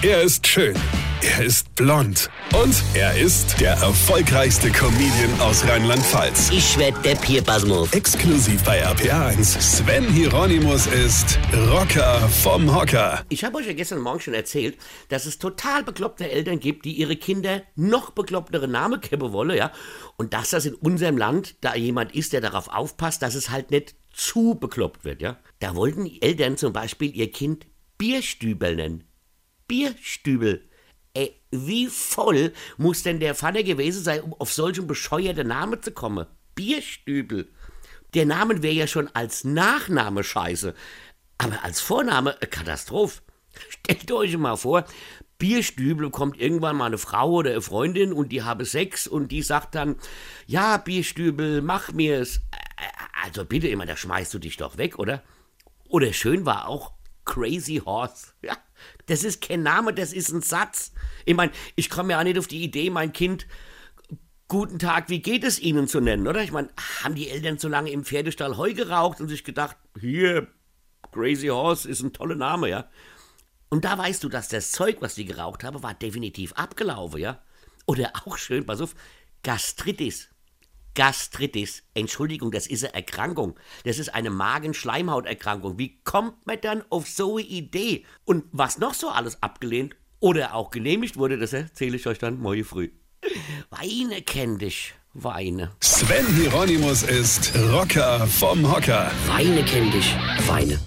Er ist schön. Er ist blond. Und er ist der erfolgreichste Comedian aus Rheinland-Pfalz. Ich werd der Pierpasmus. Exklusiv bei RPA1. Sven Hieronymus ist Rocker vom Hocker. Ich habe euch ja gestern Morgen schon erzählt, dass es total bekloppte Eltern gibt, die ihre Kinder noch beklopptere Namen geben wollen, ja. Und dass das in unserem Land da jemand ist, der darauf aufpasst, dass es halt nicht zu bekloppt wird, ja. Da wollten die Eltern zum Beispiel ihr Kind Bierstübel nennen. Bierstübel. Ey, wie voll muss denn der Vater gewesen sein, um auf solchen bescheuerten Namen zu kommen? Bierstübel. Der Name wäre ja schon als Nachname scheiße, aber als Vorname eine Katastrophe. Stellt euch mal vor, Bierstübel kommt irgendwann mal eine Frau oder eine Freundin und die habe Sex und die sagt dann, ja, Bierstübel, mach mir's. Also bitte immer, da schmeißt du dich doch weg, oder? Oder schön war auch Crazy Horse. Ja, das ist kein Name, das ist ein Satz. Ich meine, ich komme ja auch nicht auf die Idee, mein Kind Guten Tag, wie geht es Ihnen zu nennen, oder? Ich meine, haben die Eltern so lange im Pferdestall Heu geraucht und sich gedacht, hier, Crazy Horse ist ein toller Name, ja? Und da weißt du, dass das Zeug, was die geraucht haben, war definitiv abgelaufen, ja? Oder auch schön, pass auf, Gastritis. Gastritis, Entschuldigung, das ist eine Erkrankung. Das ist eine Magenschleimhauterkrankung. Wie kommt man dann auf so eine Idee? Und was noch so alles abgelehnt oder auch genehmigt wurde, das erzähle ich euch dann morgen früh. Weine kenn dich, Weine. Sven Hieronymus ist Rocker vom Hocker. Weine kenn dich, Weine.